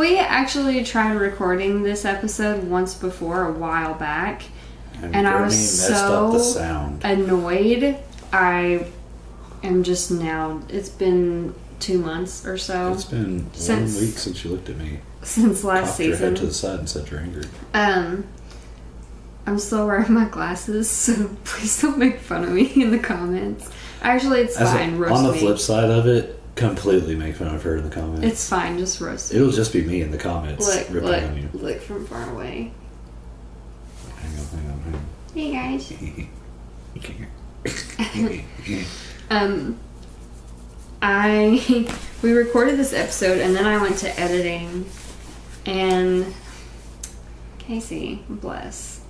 So we actually tried recording this episode once before a while back, and I was Brittany up the so annoyed. I am just now. It's been two months or so It's been Since- one week since you looked at me, since last popped your head to the side, and said you're angry. Um, I'm still wearing my glasses, so please don't make fun of me in the comments. Actually, it's As fine. roast on the me. flip side of it, completely make fun of her in the comments. It's fine. Just roast. It'll just be me in the comments Look, ripping look, on you. look from far away. Hang on, hang on, hang on. Hey guys. Um, I we recorded this episode and then I went to editing, and Casey, bless,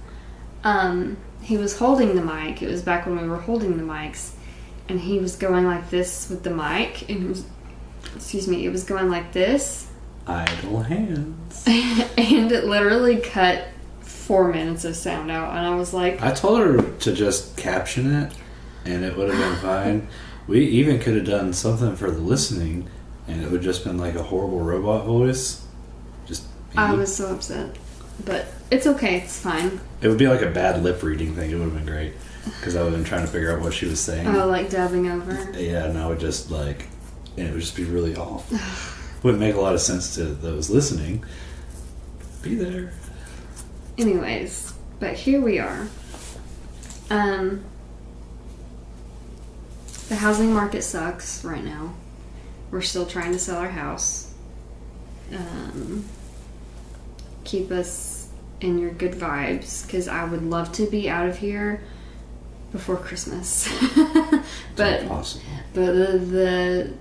um, he was holding the mic. It was back when we were holding the mics, and he was going like this with the mic, and it was, excuse me, it was going like this, Idle hands. and it literally cut four minutes of sound out, and I was like, I told her to just caption it, and it would have been fine. We even could have done something for the listening, and it would just been like a horrible robot voice. Just. I was so upset, but it's okay, it's fine. It would be like a bad lip reading thing. It would have been great because I been trying to figure out what she was saying. Oh, like dubbing over. Yeah, and I would just like, and it would just be really off. Wouldn't make a lot of sense to those listening. Be there. Anyways, but here we are. Um, the housing market sucks right now. We're still trying to sell our house. Um, keep us in your good vibes because I would love to be out of here before Christmas. but Possible. but the, the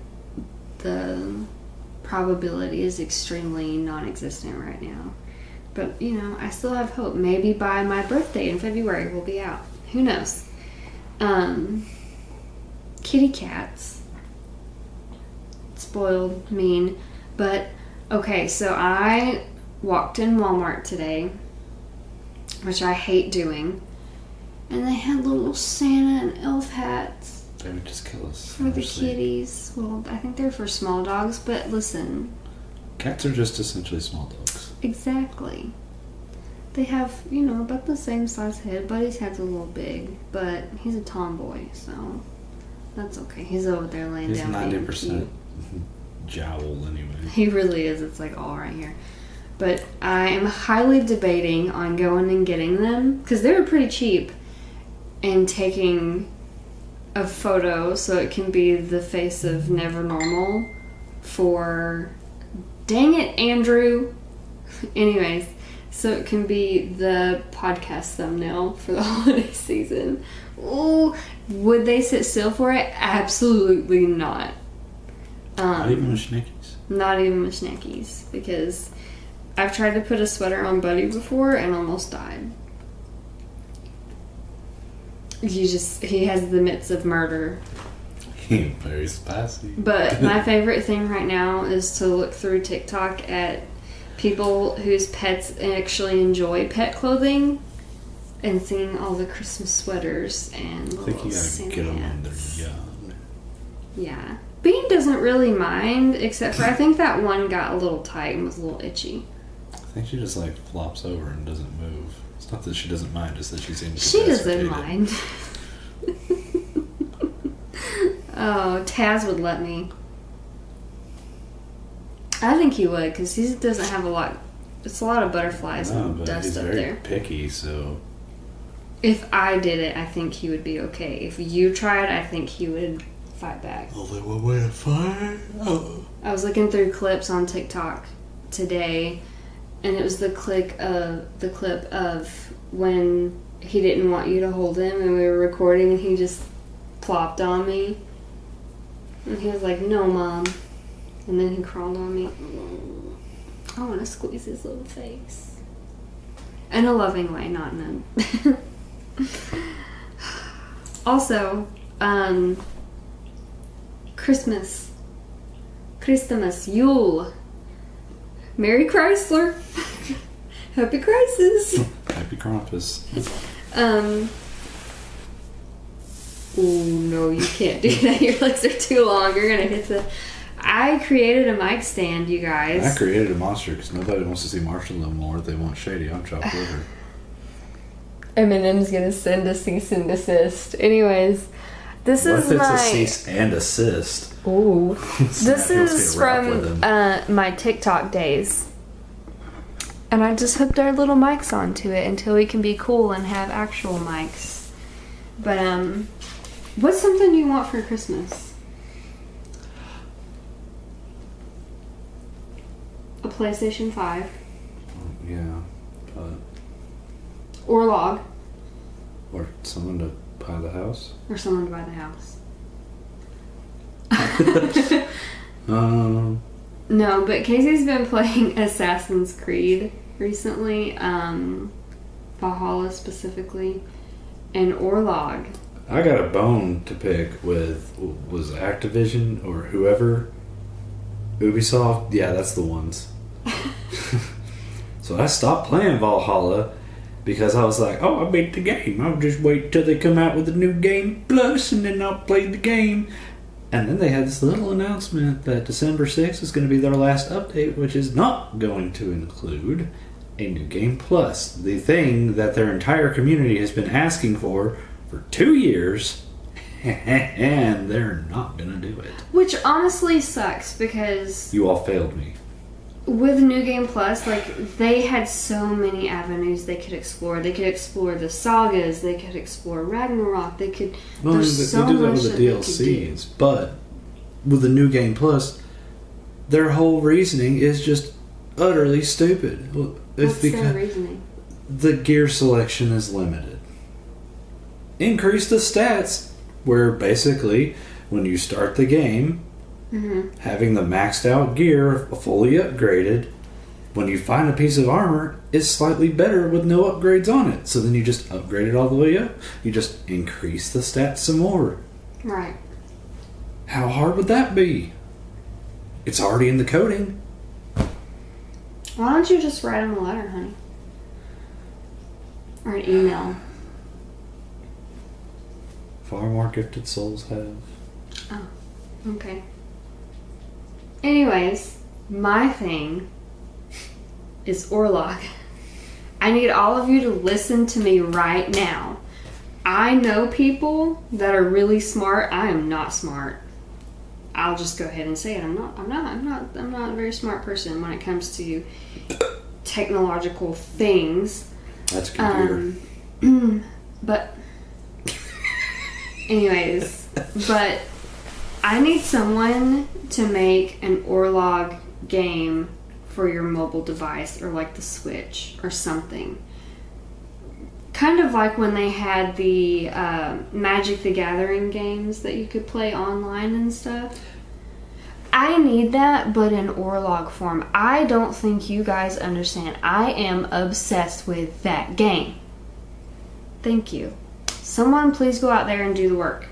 the probability is extremely non-existent right now. But you know, I still have hope. Maybe by my birthday in February we'll be out. Who knows? Um, kitty cats, spoiled, mean. But okay, so I walked in Walmart today, which I hate doing, and they had little Santa and elf hats They would just kill us. for the kitties. Well, I think they're for small dogs, but listen, Cats are just essentially small dogs. exactly. They have, you know, about the same size head. Buddy's head's a little big, but he's a tomboy, so that's okay. He's over there laying down. He's down. ninety percent jowl anyway. He really is. It's like all right here. But I am highly debating on going and getting them because they were pretty cheap and taking a photo so it can be the face of Never Normal for. Dang it, Andrew! Anyways, so it can be the podcast thumbnail for the holiday season. Ooh, would they sit still for it? Absolutely not. Um, Not even with Schnickies. not even with Schneckies because I've tried to put a sweater on Buddy before and almost died. He just he has the mitts of murder. He's very spicy. But my favorite thing right now is to look through TikTok at people whose pets actually enjoy pet clothing and seeing all the Christmas sweaters and I think you gotta get them when they're young. Yeah. Bean doesn't really mind, except for I think that one got a little tight and was a little itchy. I think she just like flops over and doesn't move. It's not that she doesn't mind, it's that she's seems She doesn't mind. oh, Taz would let me. I think he would because he doesn't have a lot. It's a lot of butterflies No, and but dust he's up very there. picky, so If I did it, I think he would be okay. If you tried, I think he would fight back. only one way to fight. Oh. I was looking through clips on TikTok today, and it was the click of the clip of when he didn't want you to hold him, and we were recording, and he just plopped on me, and he was like, "No, mom," and then he crawled on me. I want to squeeze his little face, in a loving way, not in a. also, um, Christmas. Christmas, Yule. Merry Chrysler. Happy Crisis. Happy Krampus. Um. Ooh, no, you can't do that. Your legs are too long. You're gonna hit the. I created a mic stand, you guys. I created a monster because nobody wants to see Marshall no more. They want Shady on chopped liver. Eminem's gonna send a cease and desist. Anyways, this What is if it's my. a cease and assist? Ooh. This is to rap with from uh, my TikTok days. And I just hooked our little mics onto it until we can be cool and have actual mics. But, um, what's something you want for Christmas? A PlayStation 5 Yeah, but or log or someone to buy the house. or someone to buy the house. Um, No, but Casey's been playing Assassin's Creed recently, um, Valhalla specifically, and Orlog. I got a bone to pick with was Activision or whoever. Ubisoft, yeah, that's the ones. so I stopped playing Valhalla because I was like, oh, I beat the game. I'll just wait till they come out with a new game plus, and then I'll play the game. And then they had this little announcement that December 6th is going to be their last update, which is not going to include a new game plus. The thing that their entire community has been asking for for two years, and they're not going to do it. Which honestly sucks because You all failed me. With New Game Plus, like they had so many avenues they could explore. They could explore the sagas. They could explore Ragnarok. They could. Well, There's they, so they do that much with the DLCs, but with the new game plus, their whole reasoning is just utterly stupid. Well, It's What's their because reasoning? the gear selection is limited. Increase the stats, where basically when you start the game, hmm having the maxed out gear fully upgraded, when you find a piece of armor, is slightly better with no upgrades on it. So then you just upgrade it all the way up. You just increase the stats some more. Right. How hard would that be? It's already in the coding. Why don't you just write them a letter, honey? Or an email. Far more gifted souls have. Oh, okay. Anyways, my thing is Orlog. I need all of you to listen to me right now. I know people that are really smart. I am not smart. I'll just go ahead and say it. I'm not I'm not I'm not I'm not a very smart person when it comes to technological things. That's computer. Um, but, anyways, but I need someone to make an Orlog game for your mobile device or like the Switch or something. Kind of like when they had the uh, Magic the Gathering games that you could play online and stuff. I need that, but in Orlog form. I don't think you guys understand. I am obsessed with that game. Thank you. Someone please go out there and do the work.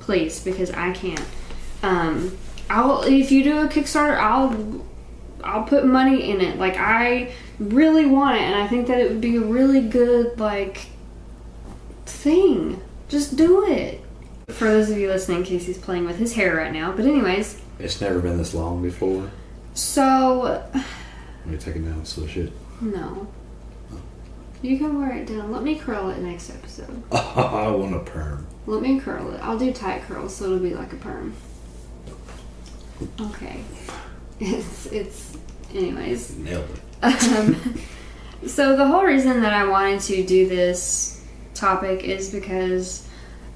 Please, because I can't. Um, I'll if you do a Kickstarter, I'll I'll put money in it. Like I really want it, and I think that it would be a really good like thing. Just do it. For those of you listening, Casey's playing with his hair right now. But anyways, It's never been this long before. so Let me take it down, so shit. no. You can wear it down. Let me curl it next episode. I want a perm. Let me curl it. I'll do tight curls so it'll be like a perm. Okay. It's it's anyways. Nailed it. Um, so the whole reason that I wanted to do this topic is because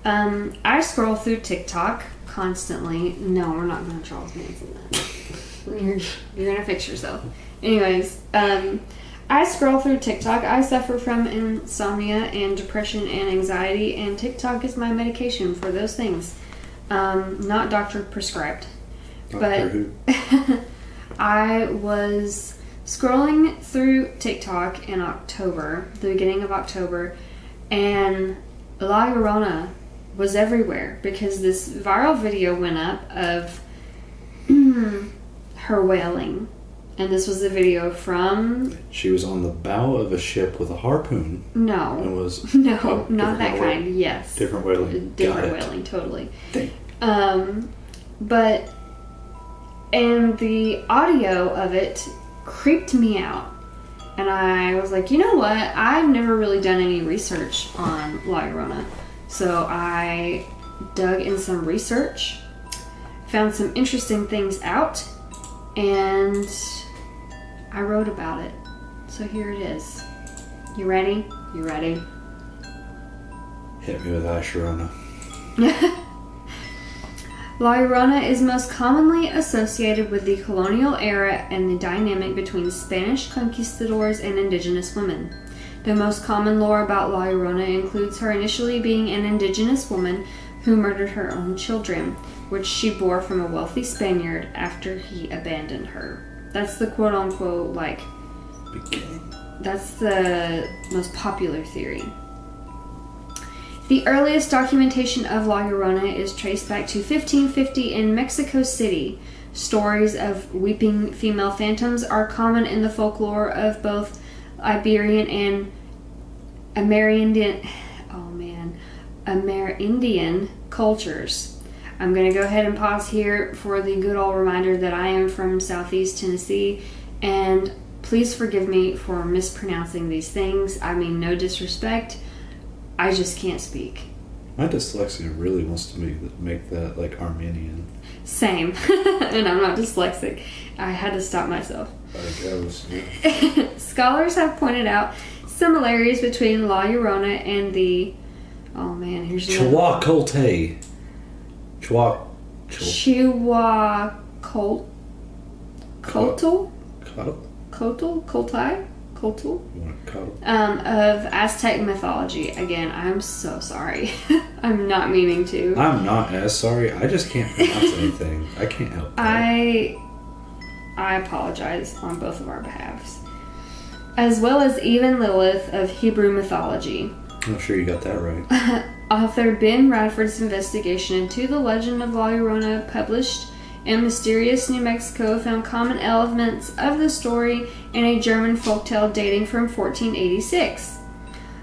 um, I scroll through TikTok constantly. No, we're not going to Charles Manson that. You're, you're going to fix yourself. Anyways, um, I scroll through TikTok. I suffer from insomnia and depression and anxiety, and TikTok is my medication for those things. Um, not doctor prescribed. But- I was scrolling through TikTok in October, the beginning of October, and La Llorona was everywhere because this viral video went up of her wailing. And this was a video from She was on the bow of a ship with a harpoon no, and was no, Oh, not that kind. Yes, different whaling. different Got it. totally. Dang. Um, but and the audio of it creeped me out. And I was like, you know what? I've never really done any research on La Llorona. So I dug in some research, found some interesting things out, and I wrote about it. So here it is. You ready? You ready? Hit me with Asherona. La Llorona is most commonly associated with the colonial era and the dynamic between Spanish conquistadors and indigenous women. The most common lore about La Llorona includes her initially being an indigenous woman who murdered her own children, which she bore from a wealthy Spaniard after he abandoned her. That's the quote unquote, like, that's the most popular theory. The earliest documentation of La Llorona is traced back to 1550 in Mexico City. Stories of weeping female phantoms are common in the folklore of both Iberian and Amerindian, oh man, Amerindian cultures. I'm going to go ahead and pause here for the good old reminder that I am from Southeast Tennessee and please forgive me for mispronouncing these things. I mean, no disrespect. I just can't speak. My dyslexia really wants to make make that like Armenian. Same. and I'm not dyslexic. I had to stop myself. Like I was. Scholars have pointed out similarities between La Llorona and the. Oh man, here's Chihuacolte. Chihuahua Col- Coltl? Cuddle? Coltl? Coltai? Coltl? You want to cuddle? Um, of Aztec mythology. Again, I'm so sorry. I'm not meaning to. I'm not as sorry. I just can't pronounce anything. I can't help that. I I apologize on both of our behalves. As well as even Lilith of Hebrew mythology. I'm sure you got that right. Author Ben Radford's investigation into the legend of La Llorona, published in Mysterious New Mexico, found common elements of the story in a German folktale dating from 1486.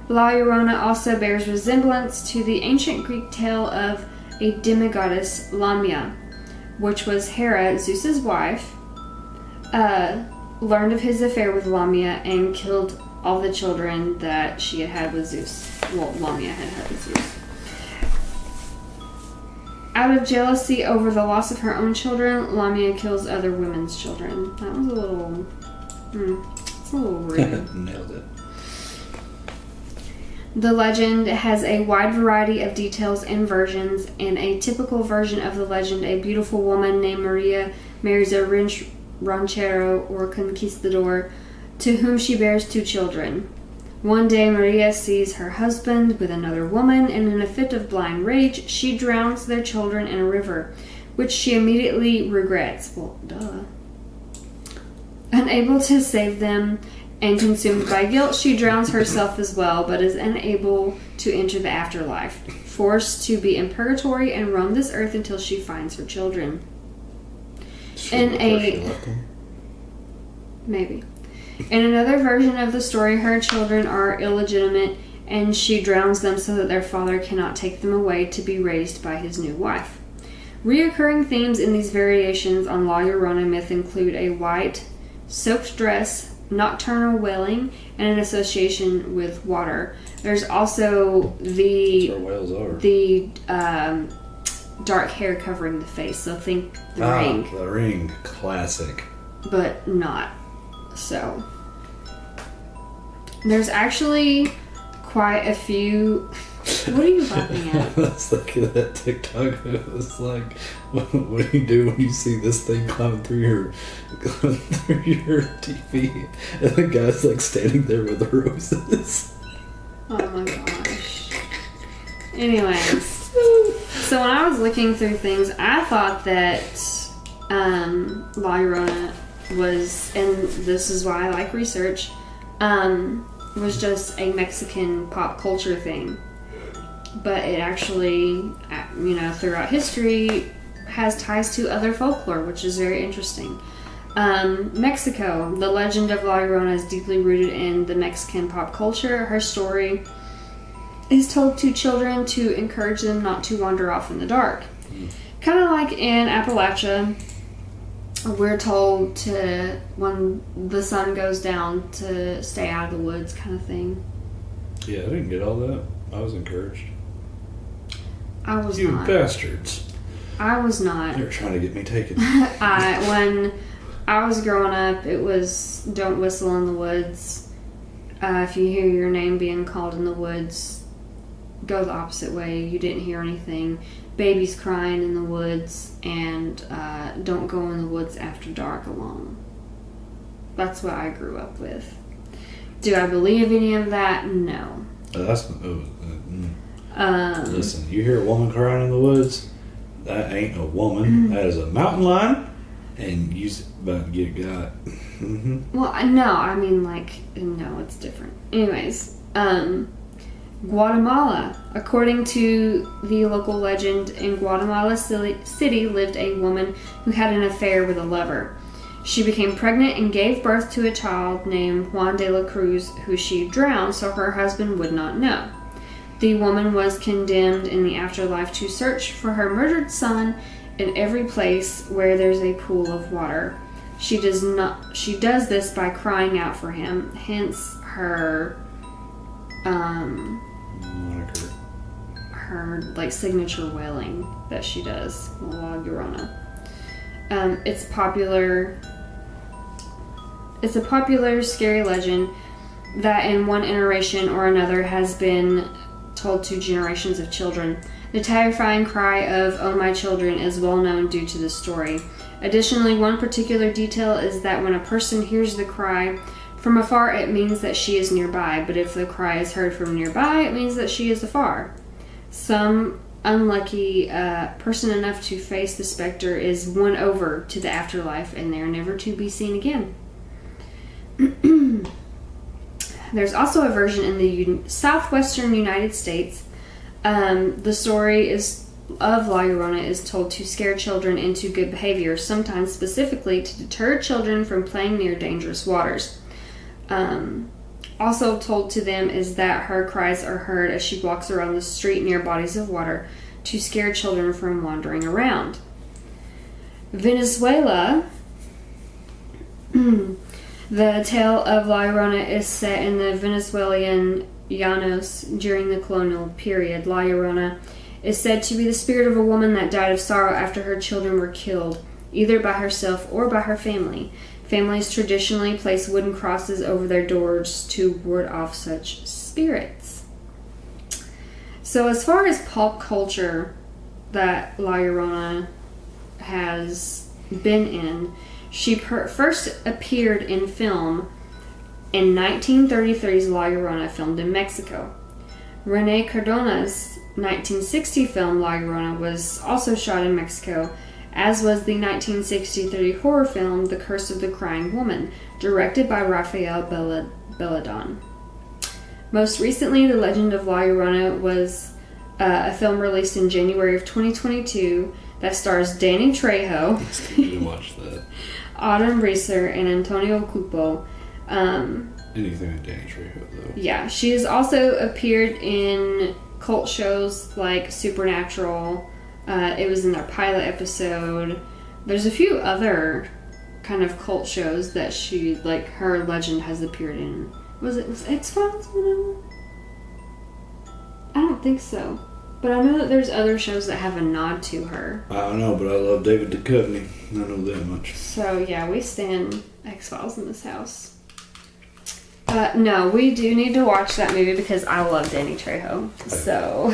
La Llorona also bears resemblance to the ancient Greek tale of a demigoddess Lamia, which was Hera, Zeus's wife, uh, learned of his affair with Lamia and killed all the children that she had had with Zeus. Well, Lamia had had with Zeus. Out of jealousy over the loss of her own children, Lamia kills other women's children. That was a little. Hmm, it's a little rude. Nailed it. The legend has a wide variety of details and versions. In a typical version of the legend, a beautiful woman named Maria marries a ranchero or conquistador to whom she bears two children. One day, Maria sees her husband with another woman, and in a fit of blind rage, she drowns their children in a river, which she immediately regrets. Well, duh. Unable to save them and consumed by guilt, she drowns herself as well, but is unable to enter the afterlife, forced to be in purgatory and roam this earth until she finds her children. In a- she left them. Maybe. In another version of the story, her children are illegitimate and she drowns them so that their father cannot take them away to be raised by his new wife. Reoccurring themes in these variations on La Llorona myth include a white, soaked dress, nocturnal wailing, and an association with water. There's also the the um, dark hair covering the face. So think the ah, ring The ring. Classic. but not. So there's actually quite a few. What are you laughing at? That's like that TikTok. It was like, what, what do you do when you see this thing climbing through your climbing through your TV, and the guy's like standing there with the roses. Oh my gosh. Anyways, so when I was looking through things, I thought that um, Llorona was, and this is why I like research, um, was just a Mexican pop culture thing. But it actually, uh, you know, throughout history, has ties to other folklore, which is very interesting. Um, Mexico. The legend of La Llorona is deeply rooted in the Mexican pop culture. Her story is told to children to encourage them not to wander off in the dark. Kind of like in Appalachia, we're told to when the sun goes down to stay out of the woods, kind of thing. Yeah, I didn't get all that. I was encouraged. I was you not. bastards! I was not. they're trying to get me taken. I when I was growing up, it was don't whistle in the woods. Uh, if you hear your name being called in the woods, go the opposite way. You didn't hear anything. Babies crying in the woods, and uh, don't go in the woods after dark alone. That's what I grew up with. Do I believe any of that? No. Uh, that's uh, uh, mm. Um, listen. You hear a woman crying in the woods? That ain't a woman. That is a mountain lion, and you about to get got. hmm Well, no, I mean like no, it's different. Anyways, um, Guatemala. According to the local legend, in Guatemala City lived a woman who had an affair with a lover. She became pregnant and gave birth to a child named Juan de la Cruz, who she drowned so her husband would not know. The woman was condemned in the afterlife to search for her murdered son in every place where there's a pool of water. She does not she does this by crying out for him, hence her um. Her like signature wailing that she does, La Llorona. Um, it's popular. It's a popular scary legend that in one iteration or another has been told to generations of children. The terrifying cry of "Oh my children" is well known due to this story. Additionally, one particular detail is that when a person hears the cry from afar, it means that she is nearby, but if the cry is heard from nearby, it means that she is afar. Some unlucky uh, person enough to face the specter is won over to the afterlife and they're never to be seen again. There's also a version in the southwestern United States. Um, the story is of La Llorona is told to scare children into good behavior, sometimes specifically to deter children from playing near dangerous waters. Um, also told to them is that her cries are heard as she walks around the street near bodies of water to scare children from wandering around. Venezuela. the tale of La Llorona is set in the Venezuelan Llanos during the colonial period. La Llorona is said to be the spirit of a woman that died of sorrow after her children were killed, either by herself or by her family. Families traditionally place wooden crosses over their doors to ward off such spirits. So, as far as pop culture that La Llorona has been in, she per- first appeared in film in 1933's La Llorona, filmed in Mexico. Rene Cardona's 1960 film La Llorona was also shot in Mexico, as was the 1963 horror film The Curse of the Crying Woman, directed by Rafael Bella- Belladon. Most recently, The Legend of La Llorona was uh, a film released in January of 2022 that stars Danny Trejo, watch that. Autumn Reeser, and Antonio Cupo. Um, Anything with Danny Trejo though. yeah, she has also appeared in cult shows like Supernatural. Uh, it was in their pilot episode. There's a few other kind of cult shows that she, like, her legend has appeared in. Was it was X Files? I don't think so. But I know that there's other shows that have a nod to her. I don't know, but I love David Duchovny. I know that much. So yeah, we stand X Files in this house. Uh, no, we do need to watch that movie because I love Danny Trejo. So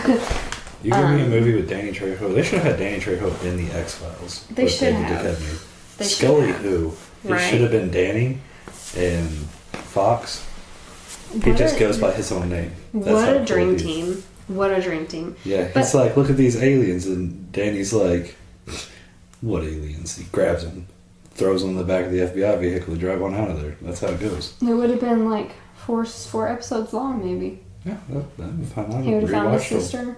You give me a Um, movie with Danny Trejo. They should have had Danny Trejo in the X Files. They should have. They should Scully, have. who? It Right. should have been Danny and Fox. He just a- goes by his own name. That's what a dream is. team! What a dream team! Yeah, But- he's like, look at these aliens, and Danny's like, what aliens? He grabs them, throws them in the back of the FBI vehicle to drive on out of there. That's how it goes. It would have been like four four episodes long, maybe. Yeah, that, that'd be fine. He would have found his sister. them.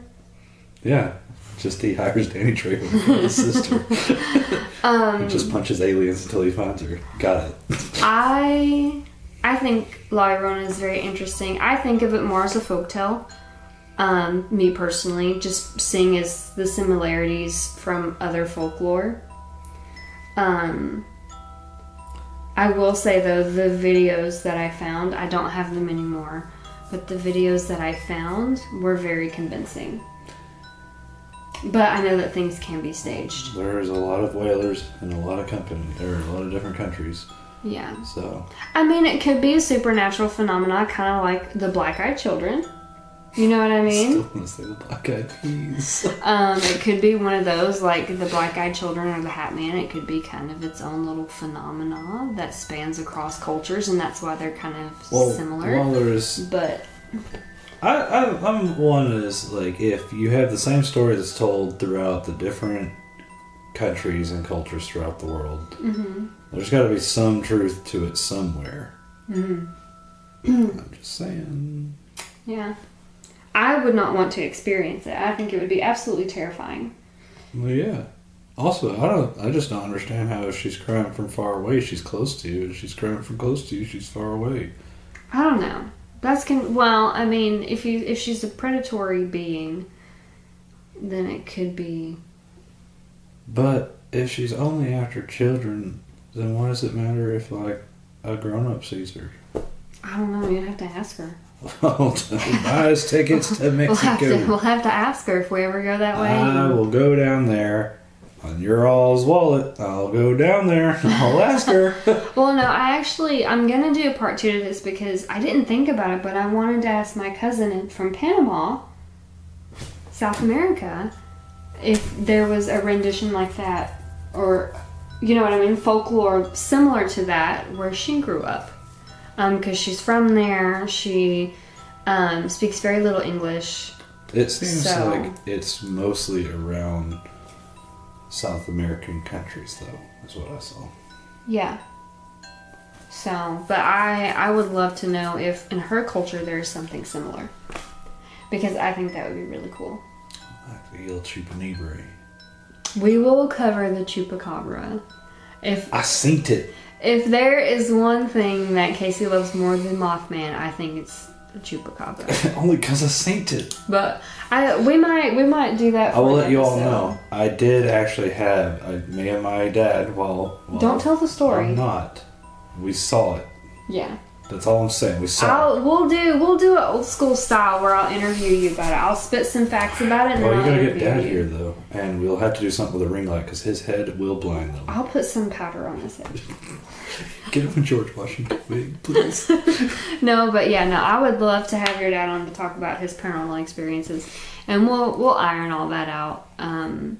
Yeah, just he hires Danny Trejo for his sister. Um, He just punches aliens until he finds her. Got it. I I think La Llorona is very interesting. I think of it more as a folktale. Um, me personally, just seeing as the similarities from other folklore. Um, I will say though, the videos that I found, I don't have them anymore, but the videos that I found were very convincing. But I know that things can be staged. There's a lot of wailers in a lot of company. There are a lot of different countries. Yeah. So I mean, it could be a supernatural phenomena, kind of like the black eyed children. You know what I mean? still want to say the black eyed peas. Um, it could be one of those, like the Black Eyed Children or the Hat Man. It could be kind of its own little phenomena that spans across cultures, and that's why they're kind of well, similar. well, there's but I, I I'm one is like if you have the same story that's told throughout the different countries and cultures throughout the world, hmm there's got to be some truth to it somewhere. hmm I'm just saying. yeah, I would not want to experience it. I think it would be absolutely terrifying. Well, yeah. Also, I don't. I just don't understand how if she's crying from far away, she's close to you. If she's crying from close to you, she's far away. I don't know. That's can well. I mean, if you if she's a predatory being, then it could be. But if she's only after children, then why does it matter if like a grown up sees her? I don't know. You'd have to ask her. Well, buy us tickets to We'll have to. Mexico. We'll have to ask her if we ever go that way. I will go down there on your all's wallet. I'll go down there. I'll ask her. Well, no, I actually I'm gonna do a part two to this because I didn't think about it, but I wanted to ask my cousin from Panama, South America, if there was a rendition like that, or you know what I mean, folklore similar to that where she grew up, because she's from there. She um, speaks very little English. It seems So- like it's mostly around South American countries, though. Is what I saw. Yeah. So, but I I would love to know if in her culture there's something similar. Because I think that would be really cool. Like the Il Chupanebre. We will cover the chupacabra. If I seen it. if there is one thing that Casey loves more than Mothman, I think it's chupacabra. Only because I seen it. but I we might we might do that. I will let you all episode. know. I did actually have I, me and my dad. While, while Don't tell the story. I'm not. We saw it. Yeah. That's all I'm saying. We saw. I'll, we'll do we'll do an old school style where I'll interview you about it. I'll spit some facts about it and Well, then you I'll gotta get dad you. here though, and we'll have to do something with a ring light because his head will blind them. I'll put some powder on his head. Get him a George Washington wig, please. No, but yeah, no, I would love to have your dad on to talk about his paranormal experiences, and we'll we'll iron all that out. Um,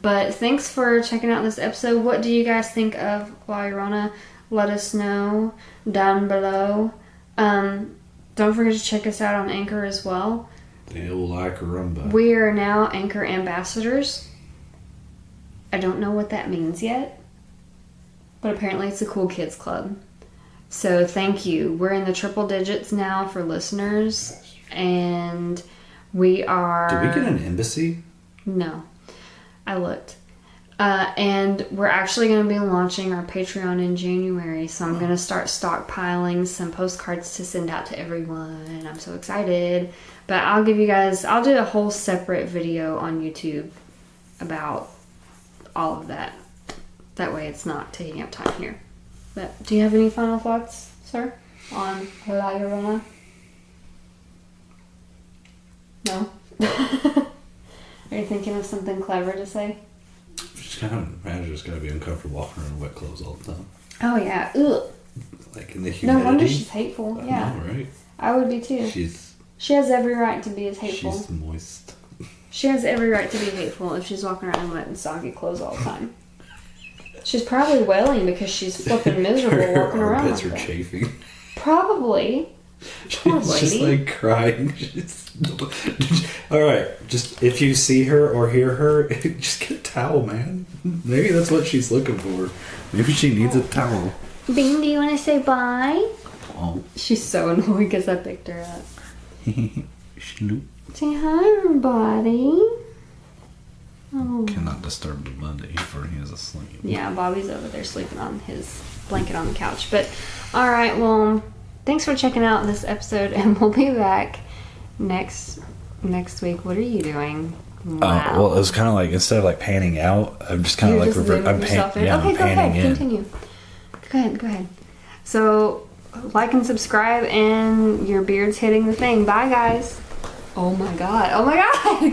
but thanks for checking out this episode. What do you guys think of La Llorona? Let us know down below. Um, don't forget to check us out on Anchor as well. the old Icarumba. We are now Anchor ambassadors. I don't know what that means yet, but apparently it's a cool kids club. So thank you. We're in the triple digits now for listeners, and we are. Did we get an embassy? No, I looked. Uh, and we're actually going to be launching our Patreon in January, so I'm going to start stockpiling some postcards to send out to everyone. And I'm so excited. But I'll give you guys, I'll do a whole separate video on YouTube about all of that. That way it's not taking up time here. But do you have any final thoughts, sir, on La Llorona? No? Are you thinking of something clever to say? Just kind of imagine it's gotta be uncomfortable walking around in wet clothes all the time, Oh yeah. Ugh. like in the humidity. No wonder she's hateful. I Yeah. know, right? I would be too. She's She has every right to be as hateful. she's moist. She has every right to be hateful if she's walking around in wet and soggy clothes all the time. She's probably wailing because she's flipping miserable Her walking around armpits like are that. chafing. Probably. Poor She's just lady. like crying. She's- all right, just if you see her or hear her, just get towel, man. Maybe that's what she's looking for. Maybe she needs a towel. Bean, do you want to say bye? Oh, She's so annoyed because I picked her up. Schnoop. Say hi, everybody. Oh. Cannot disturb the Monday for he is asleep. Yeah, Bobby's over there sleeping on his blanket on the couch. But all right, well, thanks for checking out this episode, and we'll be back next next week. What are you doing? Uh, wow. Well, it was kind of like instead of like panning out, I'm just kind of like rever- I'm, panning yeah, okay, I'm go panning ahead. in. Continue. Go ahead. Go ahead. So like and subscribe, and your beard's hitting the thing. Bye, guys. Oh my god. Oh my god.